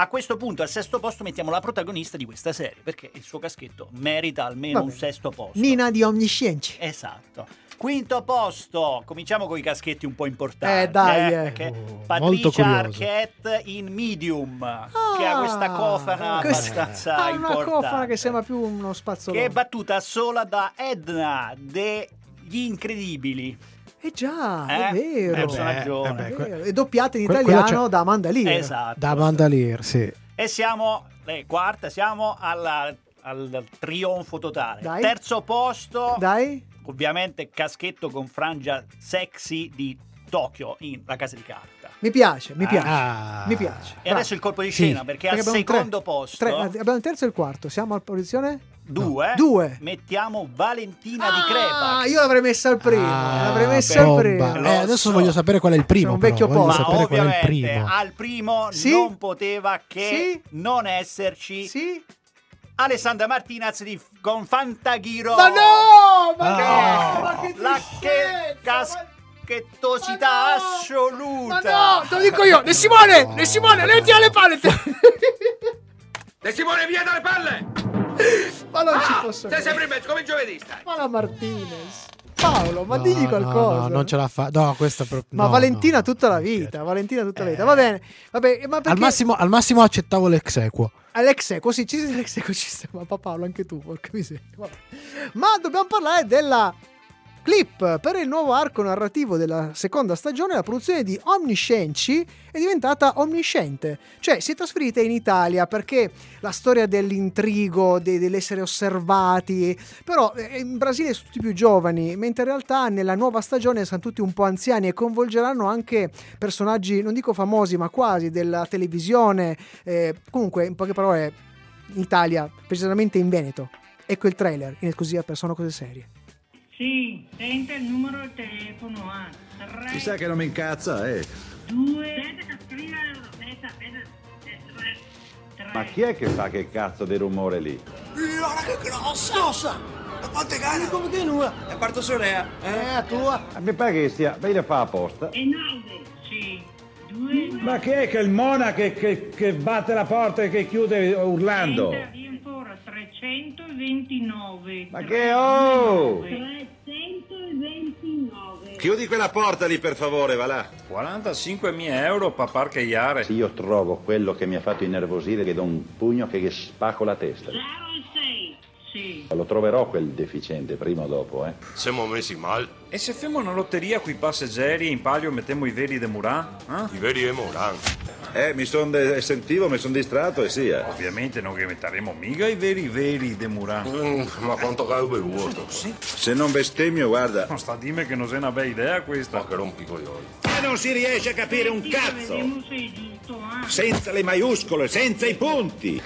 A questo punto, al sesto posto, mettiamo la protagonista di questa serie, perché il suo caschetto merita almeno un sesto posto. Nina di Omniscienci. Esatto. Quinto posto, cominciamo con i caschetti un po' importanti. Eh, dai, eh. perché Oh, molto Patricia. Arquette in Medium, che ha questa cofana Ah, questa- abbastanza ha una importante. cofana che sembra più uno spazzolone. che è battuta sola da Edna degli Incredibili. Eh già, Eh? è vero. Eh personaggio. beh, È eh vero. E doppiata in Que- italiano da Amanda Lear. Esatto. Da Mandalier, sì. E siamo, eh, quarta, siamo alla- al trionfo totale. Dai. Terzo posto, Dai? Ovviamente caschetto con frangia sexy di Tokyo in La Casa di Carta. Mi piace, mi Ah. piace. Ah. Mi piace. E adesso il colpo di Sì. scena, perché, al secondo tre- posto, tre- abbiamo il terzo e il quarto. Siamo alla posizione? due, Due. mettiamo Valentina di Ah, Crepa. io l'avrei messa al primo. Ah, l'avrei messa al primo. Eh, adesso so. voglio sapere qual è il primo. Sono un vecchio posto. Ma sapere qual è il ovviamente primo. al primo Sì? non poteva che Sì? non esserci Sì? Alessandra Martinez di, con Fantaghiro. Ma no! Ma Ah. no! Ma che La che tristezza! caschettosità Ma no! assoluta. Ma no, te lo dico io. De Simone, De Simone, letti alle palle. De Simone, via dalle palle! Ma non ci Ah, posso sei sempre in mezzo, come giovedì stai. Ma la Martinez. Paolo, ma No, digli no, qualcosa. No, non ce la fa. No, questa proprio. Ma no, Valentina no. tutta la vita, Valentina tutta la vita. Va bene, vabbè, ma perché Al massimo, al massimo accettavo l'exequo. Alexeco, sì, ci Alexeco ci stiamo, ma Paolo anche tu, porca miseria. Vabbè. Ma dobbiamo parlare della clip per il nuovo arco narrativo della seconda stagione, la produzione di Omniscienci è diventata omnisciente, cioè si è trasferita in Italia perché la storia dell'intrigo, de- dell'essere osservati, però eh, in Brasile sono tutti più giovani, mentre in realtà nella nuova stagione sono tutti un po' anziani e coinvolgeranno anche personaggi, non dico famosi, ma quasi della televisione, eh, comunque in poche parole in Italia, precisamente in Veneto. Ecco il trailer in esclusiva per Sono Cose Serie. Sì, senta il numero del telefono A. Ti sa che non mi incazza, eh. 2 Aspetta che scriva. Aspetta, aspetta. Eh. Ma chi è che fa che cazzo di rumore lì? Guarda che grossa! La quante gare? Come che nulla? La quarta sorella. Eh, a tua. A me pare che stia, bene fa apposta. E 9. Sì. 2 Ma chi è che è il mona che, che- che batte la porta e che chiude urlando? Ancora 329. Ma che oh! 329. Chiudi quella porta lì per favore, va là. 45.000 euro per parcheggiare. Se io trovo quello che mi ha fatto innervosire, che do un pugno che gli spacco la testa. 0 6. Sì. Lo troverò quel deficiente, prima o dopo, eh. Siamo messi mal. E se facciamo una lotteria qui passeggeri e in palio mettiamo i veri de Muran? Eh? I veri de Muran. Eh, mi son de- sentivo, mi sono distratto e sì, eh. Ovviamente non diventeremo mica i veri veri de Muran. ma quanto che hai bevuto? Sì. Se non bestemmio, guarda. Non sta a dire che non sei una bella idea questa. Ma che rompi coglioni. E non si riesce a capire un cazzo! È. Senza le maiuscole, senza i punti!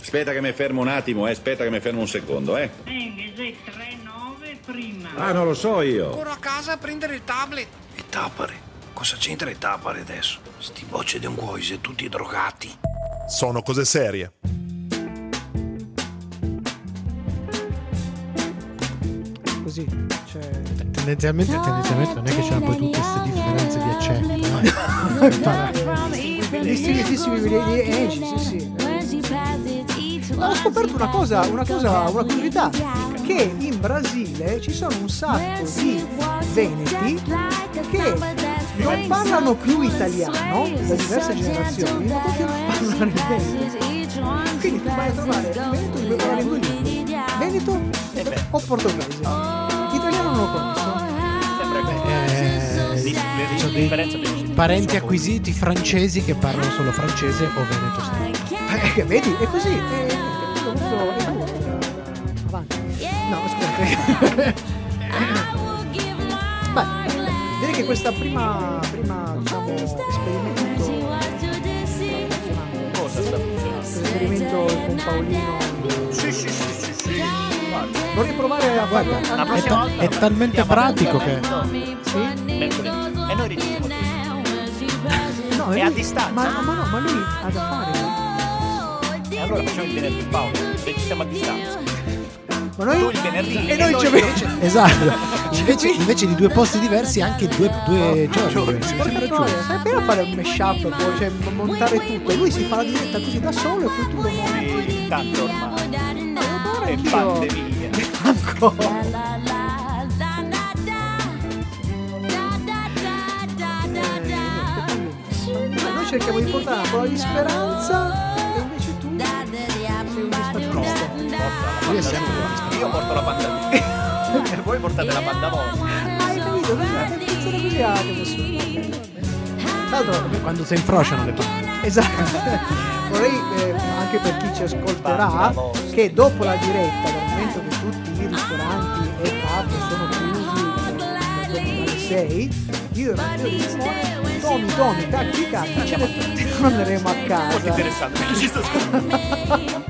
Aspetta che mi fermo un attimo, eh. Aspetta che mi fermo un secondo, eh. 39 prima. Ah, non lo so io. Corro a casa a prendere il tablet. E Tapare? Cosa c'entra il Tapare adesso? Sti bocce di un cuoise tutti drogati. Sono cose serie. Così, cioè... Tendenzialmente, tendenzialmente non è che c'erano poi tutte queste differenze di accento. no? Distinguitissimi di Angie, sì, sì. Ho scoperto una cosa, una cosa, una curiosità, che in Brasile ci sono un sacco di veneti che non parlano più italiano da diverse generazioni, ma continuano a parlare il veneto. Quindi tu vai a trovare il veneto in due lingue. Veneto o portoghese. Italiano non lo conosco. Eh, parenti acquisiti francesi che parlano solo francese o veneto stesso. Eh, che vedi, è così. È, da- avanti. No, scusate. Beh, direi che questa prima, prima diciamo, esperimento. Cosa sta funzionando? Questo esperimento con Paolino. Sì, sì, sì, sì, sì. Guarda, Vorrei provare a. Guarda, La è, prossima ta- volta è talmente pratico che. Sì? mercoledì. E noi qui. No, È lui- a distanza. Ma, ma no, ma lui ha da fare. E allora facciamo il venerdì Paolo, registriamo a distanza. Ma noi, Tu il venerdì e noi ci invece- Esatto. Invece, invece di due posti diversi, anche due, due giorni. sai appena fare un mashup poi, cioè montare tutto. Lui si fa la diretta così da solo e poi tu lo monti. Tanto ormai. Anch'io- pandemia. Ancora. Noi cerchiamo di portare una parola di speranza è sempre un Io porto la banda E voi portate la banda vostra. Hai capito? Funziona così a casa sua. Tra l'altro, Quando si infrociano le palle. Esatto. Vorrei eh, anche per chi ci ascolterà che dopo la diretta, dal momento che tutti i ristoranti e pub sono chiusi eh, dalle 6, io e Matteo Tommy, Tommy, cacchi, cacchi, ce ne torneremo a Molto casa. interessante. Ci sto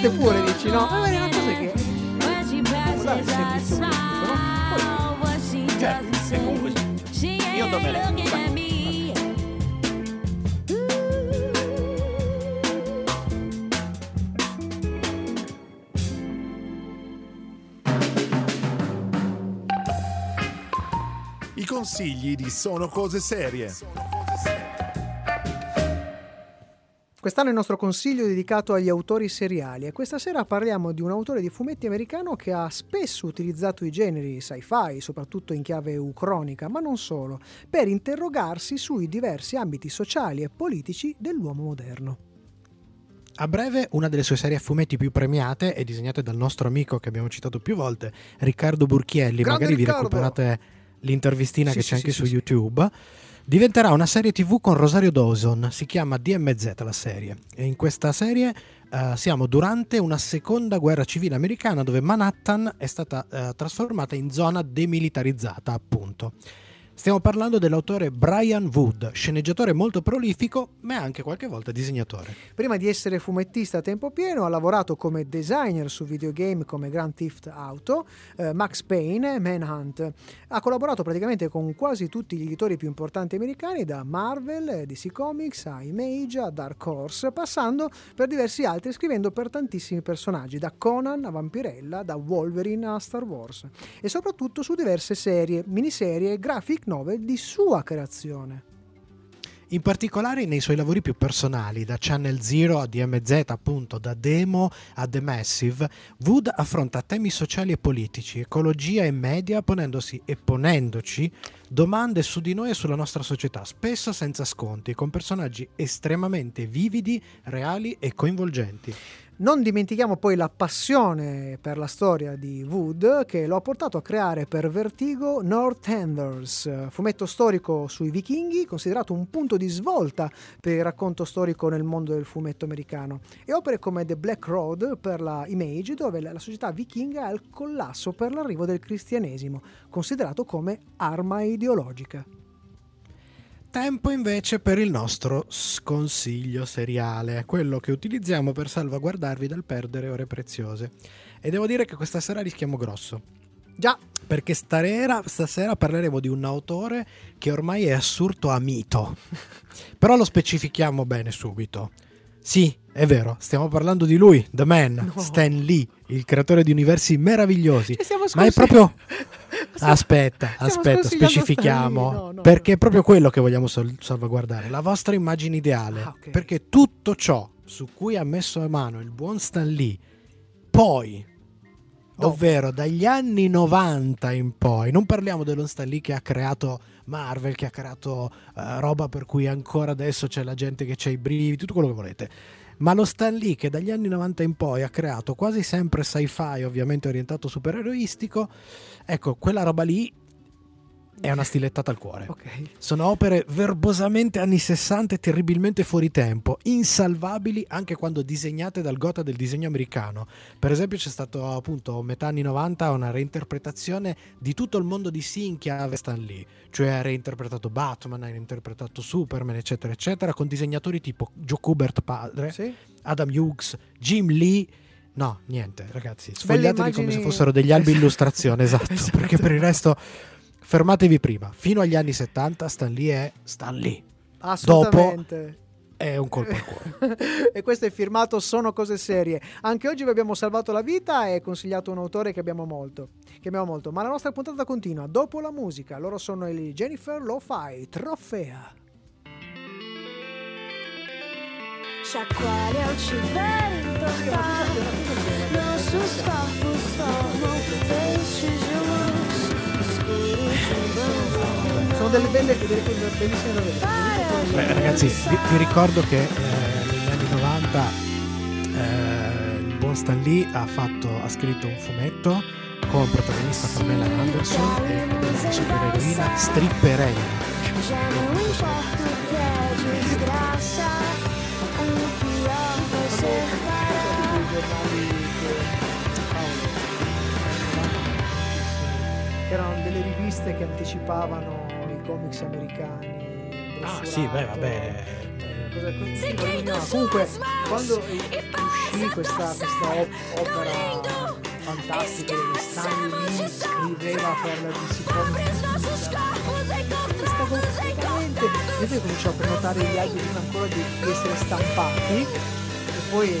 Fate pure, dici, no? Ma è una cosa che può dare servizio pubblico, no? Poi, Certo, comunque. Io consigli di Sono cose serie. Quest'anno è il nostro consiglio dedicato agli autori seriali e questa sera parliamo di un autore di fumetti americano che ha spesso utilizzato i generi sci-fi, soprattutto in chiave ucronica, ma non solo, per interrogarsi sui diversi ambiti sociali e politici dell'uomo moderno. A breve, una delle sue serie a fumetti più premiate e disegnate dal nostro amico che abbiamo citato più volte, Riccardo Burchielli. Grande Magari Riccardo! vi recuperate l'intervistina Sì, che c'è sì, anche sì, su. YouTube. Diventerà una serie TV con Rosario Dawson, si chiama DMZ la serie. E in questa serie eh, siamo durante una seconda guerra civile americana dove Manhattan è stata eh, trasformata in zona demilitarizzata, appunto. Stiamo parlando dell'autore Brian Wood, sceneggiatore molto prolifico, ma anche qualche volta disegnatore. Prima di essere fumettista a tempo pieno, ha lavorato come designer su videogame come Grand Theft Auto, eh, Max Payne e Manhunt. Ha collaborato praticamente con quasi tutti gli editori più importanti americani, da Marvel, eh, DC Comics a Image a Dark Horse, passando per diversi altri, scrivendo per tantissimi personaggi, da Conan a Vampirella, da Wolverine a Star Wars, e soprattutto su diverse serie, miniserie graphic novel di sua creazione. In particolare nei suoi lavori più personali, da Channel Zero a DMZ, appunto, da Demo a The Massive, Wood affronta temi sociali e politici, ecologia e media, ponendosi e ponendoci domande su di noi e sulla nostra società, spesso senza sconti, con personaggi estremamente vividi, reali e coinvolgenti. Non dimentichiamo poi la passione per la storia di Wood che lo ha portato a creare per Vertigo Northenders, fumetto storico sui vichinghi, considerato un punto di svolta per il racconto storico nel mondo del fumetto americano, e opere come The Black Road per la Image, dove la società vichinga è al collasso per l'arrivo del cristianesimo, considerato come arma ideologica. Tempo invece per il nostro sconsiglio seriale, quello che utilizziamo per salvaguardarvi dal perdere ore preziose. E devo dire che questa sera rischiamo grosso. Già, Perché stasera, stasera parleremo di un autore che ormai è assurdo a mito. Però lo specifichiamo bene subito. Sì, è vero, stiamo parlando di lui, The Man, No. Stan Lee, il creatore di universi meravigliosi. Ma è proprio... Aspetta, aspetta, specifichiamo. No, no, perché è proprio quello che vogliamo sal- salvaguardare, la vostra immagine ideale. Ah, ok. Perché tutto ciò su cui ha messo mano il buon Stan Lee, poi, ovvero dagli anni 90 in poi, non parliamo dello Stan Lee che ha creato Marvel, che ha creato eh, roba per cui ancora adesso c'è la gente che c'ha i brividi, tutto quello che volete. Ma lo Stan Lee che dagli anni 90 in poi ha creato quasi sempre sci-fi, ovviamente orientato supereroistico, ecco, quella roba lì è una stilettata al cuore. ok. Sono opere verbosamente anni 60 e terribilmente fuori tempo, insalvabili anche quando disegnate dal gota del disegno americano. Per esempio c'è stato appunto metà anni 90 una reinterpretazione di tutto il mondo di sì in chiave Stan Lee, cioè ha reinterpretato Batman, ha reinterpretato Superman, eccetera, eccetera, con disegnatori tipo Joe Kubert padre, Sì? Adam Hughes, Jim Lee. No, niente, ragazzi, sfogliateli come se immagini- fossero degli albi illustrazione, esatto, Esatto. perché per il resto fermatevi prima. Fino agli anni 70 Stan Lee è Stan Lee. Assolutamente. È un colpo al cuore. e questo è firmato Sono cose serie. Anche oggi vi abbiamo salvato la vita e consigliato un autore che abbiamo molto. Che abbiamo molto. Ma la nostra puntata continua dopo la musica. Loro sono i Jennifer Lo-Fi, Trofea. Chacoalha o chuveiro importado Nossos corpos formam feixes de luz Sono delle belle, delle, delle bellissime novelle. Beh, ragazzi, vi, vi ricordo che eh, negli anni 90 eh, il buon Stan Lee ha, fatto, ha scritto un fumetto con protagonista Pamela Anderson e la supereroina Stripperella. Já não che erano delle riviste che anticipavano i comics americani. Ah sì, beh, vabbè. eh, cosa- cosa- no, Comunque, quando uscì questa, questa op- opera fantastica dove Stan Lee scriveva per la DC Comics. cosa praticamente io poi cominciavo a prenotare gli album prima ancora di, di essere stampati. E poi poi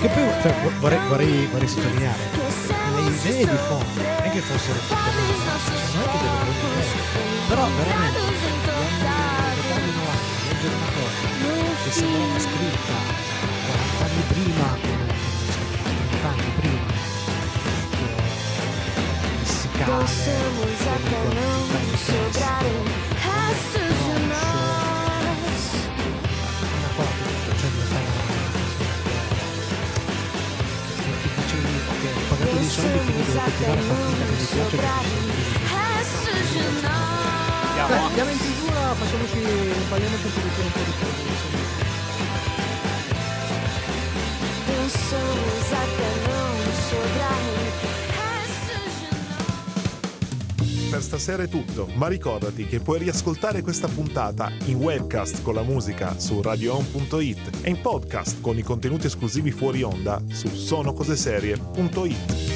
che poi cioè, vorrei, vorrei, vorrei sottolineare le idee di fondo non è che fossero tutte le nostre sono anche delle buone idee però veramente anni 90 leggere una cosa che sembrava scritta 40 anni prima 30 anni prima eh, messicane soldi quindi devi continuare a far finta che mi piace nós. Dai, andiamo in chiusura, facciamoci, parliamoci un pochettino un po' di de Per stasera è tutto, ma ricordati che puoi riascoltare questa puntata in webcast con la musica su radioon.it e in podcast con i contenuti esclusivi fuori onda su sonocoseserie.it.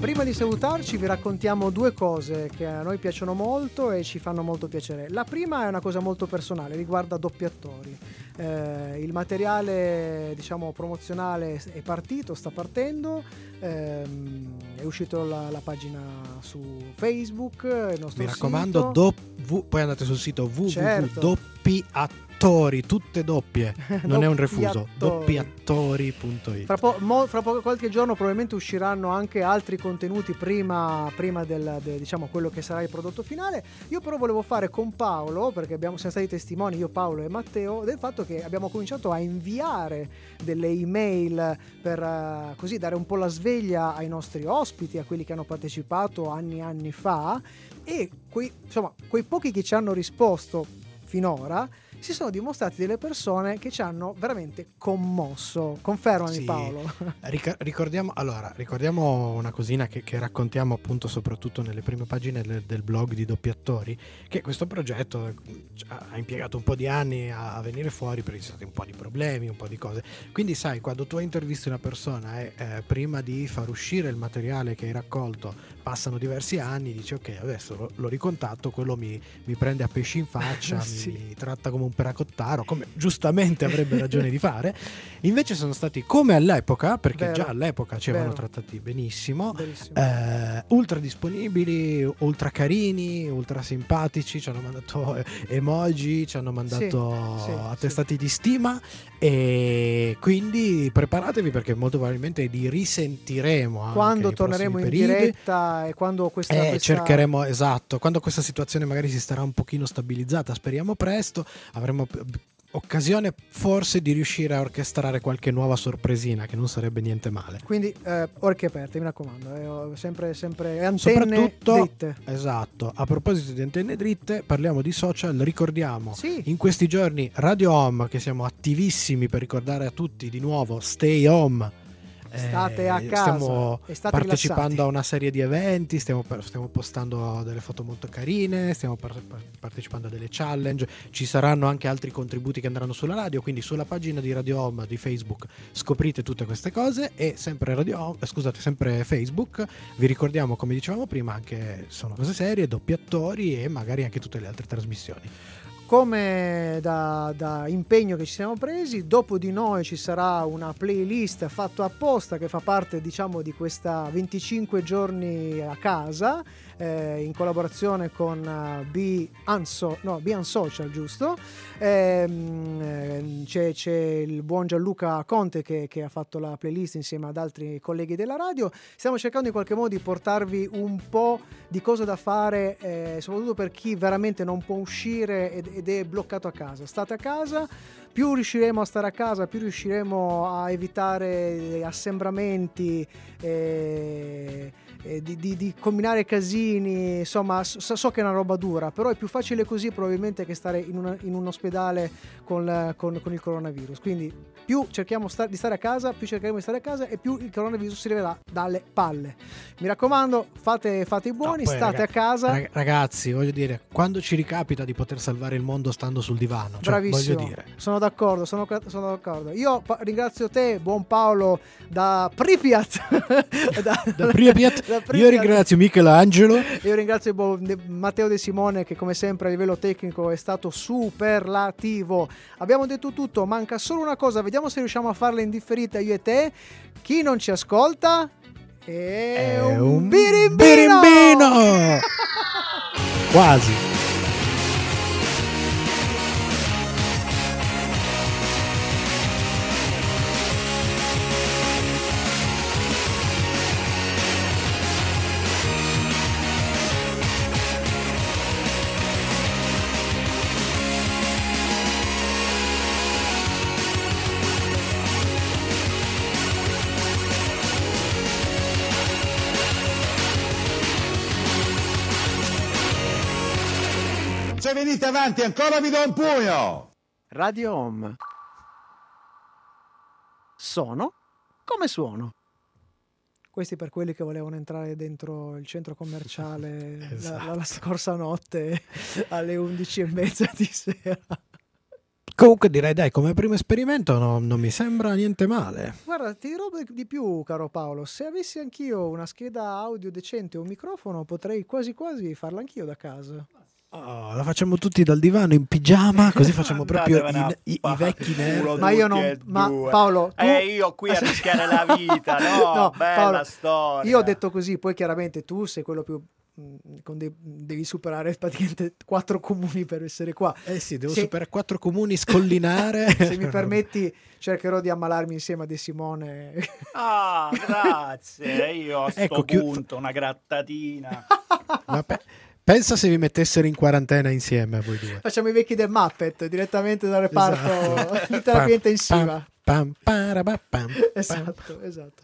Prima di salutarci vi raccontiamo due cose che a noi piacciono molto e ci fanno molto piacere. La prima è una cosa molto personale, riguarda doppiatori. Eh, il materiale diciamo promozionale è partito, sta partendo, ehm, è uscito la, la pagina su Facebook, Mi raccomando, sito. do- v- poi andate sul sito Certo. www.doppiattori, tutte doppie, non è un refuso, Doppiattori. doppiattori.it. Fra, po- mo- fra po- qualche giorno probabilmente usciranno anche altri contenuti prima, prima del, de- diciamo, quello che sarà il prodotto finale. Io però volevo fare con Paolo, perché abbiamo, siamo stati testimoni, io, Paolo e Matteo, del fatto che abbiamo cominciato a inviare delle email per eh, così dare un po' la sveglia ai nostri ospiti, a quelli che hanno partecipato anni e anni fa e quei, insomma, quei pochi che ci hanno risposto finora si sono dimostrati delle persone che ci hanno veramente commosso. Confermami Sì. Paolo. Rica- ricordiamo, allora, ricordiamo una cosina che, che raccontiamo appunto soprattutto nelle prime pagine del, del blog di Doppiatori, che questo progetto eh, ha impiegato un po' di anni a, a venire fuori perché ci sono stati un po' di problemi, un po' di cose. Quindi sai, quando tu intervisti una persona e eh, prima di far uscire il materiale che hai raccolto passano diversi anni, dici ok, adesso lo, lo ricontatto, quello mi, mi prende a pesci in faccia, Sì. mi tratta come un peracottaro, come giustamente avrebbe ragione di fare. Invece sono stati come all'epoca, perché Vero. già all'epoca ci avevano trattati benissimo, eh, ultra disponibili, ultra carini, ultra simpatici, ci hanno mandato eh, emoji, ci hanno mandato Sì, sì, attestati di stima e quindi preparatevi perché molto probabilmente li risentiremo quando torneremo in periodi. diretta e quando questa, Eh, questa- cercheremo, esatto, quando questa situazione magari si starà un pochino stabilizzata, speriamo presto, avremo occasione forse di riuscire a orchestrare qualche nuova sorpresina che non sarebbe niente male. Quindi eh, orecchie aperte, mi raccomando, eh, sempre, sempre antenne dritte. esatto, a proposito di antenne dritte, parliamo di social, ricordiamo Sì. in questi giorni Radio Home, che siamo attivissimi per ricordare a tutti di nuovo, stay home. State a Eh, casa Stiamo partecipando rilassati. a una serie di eventi, stiamo, stiamo postando delle foto molto carine, stiamo par- par- partecipando a delle challenge, ci saranno anche altri contributi che andranno sulla radio, quindi sulla pagina di Radio Home di Facebook scoprite tutte queste cose e sempre, Radio Home- eh, scusate, sempre Facebook vi ricordiamo come dicevamo prima anche sono cose serie, doppi attori e magari anche tutte le altre trasmissioni. Come da, da impegno che ci siamo presi, dopo di noi ci sarà una playlist fatta apposta che fa parte diciamo di questa 25 giorni a casa eh, in collaborazione con eh, Be, Unso- no, Be Unsocial, giusto? Ehm, ehm, c'è, c'è il buon Gianluca Conte che, che ha fatto la playlist insieme ad altri colleghi della radio. Stiamo cercando in qualche modo di portarvi un po' di cose da fare, eh, soprattutto per chi veramente non può uscire ed, ed è bloccato a casa. State a casa, più riusciremo a stare a casa, più riusciremo a evitare assembramenti. eh, eh, di, di- di combinare casini, insomma, so, so che è una roba dura, però è più facile così probabilmente che stare in, una- in un ospedale con, con- con il coronavirus. Quindi più cerchiamo sta- di stare a casa, più cercheremo di stare a casa e più il coronavirus si leverà dalle palle. Mi raccomando, fate, fate i buoni, poi, state raga- a casa. Rag- Ragazzi, voglio dire, quando ci ricapita di poter salvare il mondo stando sul divano, cioè, Bravissimo, voglio dire. sono d'accordo, sono, sono d'accordo. Io pa- ringrazio te, buon Paolo, da Pripyat. da, Da Pripyat, io ringrazio Michelangelo. Io ringrazio Matteo De Simone che come sempre a livello tecnico è stato superlativo. Abbiamo detto tutto, manca solo una cosa, vediamo se riusciamo a farla in differita io e te. Chi non ci ascolta è, È un, un birimbino! birimbino! Quasi. Ancora vi do un pugno! Radio Home. Sono come suono. Questi per quelli che volevano entrare dentro il centro commerciale la- la, Esatto. la scorsa notte alle 11 e mezza di sera. Comunque direi dai, come primo esperimento no- non mi sembra niente male. Guarda, ti dirò di più, caro Paolo. Se avessi anch'io una scheda audio decente e un microfono, potrei quasi quasi farla anch'io da casa. Oh, la facciamo tutti dal divano in pigiama, così facciamo proprio i, i- i vecchi nerd. Ma io non- ma. Paolo, tu- Eh, io qui a rischiare la vita, no? No, Bella Paolo, storia. Io ho detto così, poi chiaramente tu sei quello più. dei- devi superare praticamente quattro comuni per essere qua. Eh sì, devo Se- superare quattro comuni, scollinare. Se mi permetti, cercherò di ammalarmi insieme a De Simone. Ah, grazie. Io a sto Ecco, punto, una grattatina. Ma pe- pensa se vi mettessero in quarantena insieme voi due. Facciamo i vecchi del Muppet direttamente dal reparto Esatto. di terapia Pam, intensiva. Pam, pam, pam. Esatto, esatto.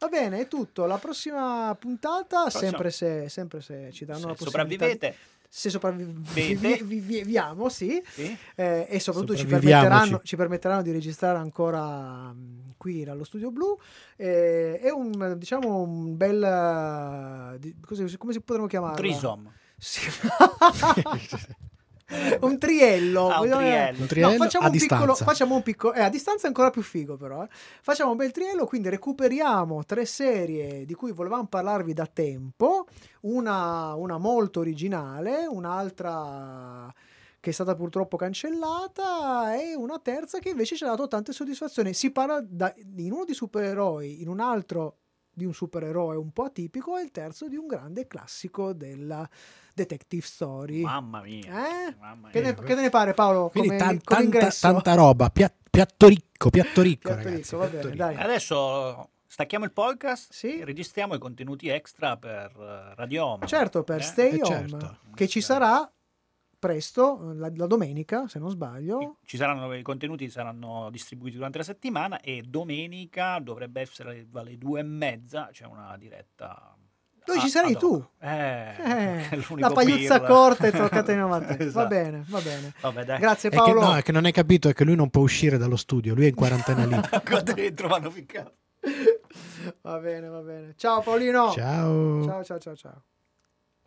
Va bene, è tutto. La prossima puntata, sempre se, sempre se ci danno Se la possibilità. sopravvivete. Se sopravviviamo, sì. Sì. Eh, e soprattutto ci permetteranno, ci permetteranno di registrare ancora mh, qui allo studio blu. Eh, è un diciamo un bel di- così- come si potremmo chiamarlo? Trisom. Sì. un triello. Ah, un triello. Un triello facciamo a un piccolo, facciamo un piccolo, eh, a distanza è ancora più figo però. eh. Facciamo un bel triello, quindi recuperiamo tre serie di cui volevamo parlarvi da tempo, una, una molto originale, un'altra che è stata purtroppo cancellata e una terza che invece ci ha dato tante soddisfazioni. Si parla da- in uno di supereroi, in un altro di un supereroe un po' atipico e il terzo di un grande classico della detective story. Mamma mia. Eh? Mamma Che, mia. ne, che ne pare Paolo? Quindi Come, tan- come tanta, tanta roba, pia- piatto ricco, piatto ricco Piatto ragazzi. ricco, piatto bene, ricco. dai. Adesso stacchiamo il podcast Sì. e registriamo i contenuti extra per eh, Radio Home. Certo, per Eh? Stay Eh, Home, certo. che ci sarà presto, la, la domenica, se non sbaglio. Ci saranno i contenuti saranno distribuiti durante la settimana e domenica dovrebbe essere alle due e mezza c'è una diretta. Dove ci sarai ad tu? Eh, Eh, la pagliuzza pirla. corta e toccata in avanti. Va Esatto. bene, va bene. Vabbè, dai. Grazie È che, Paolo. no, è che non hai capito, è che lui non può uscire dallo studio, lui è in quarantena lì. Qua dentro vanno ficcato. Va bene, va bene. Ciao Paolino. Ciao. Ciao, ciao, ciao, ciao.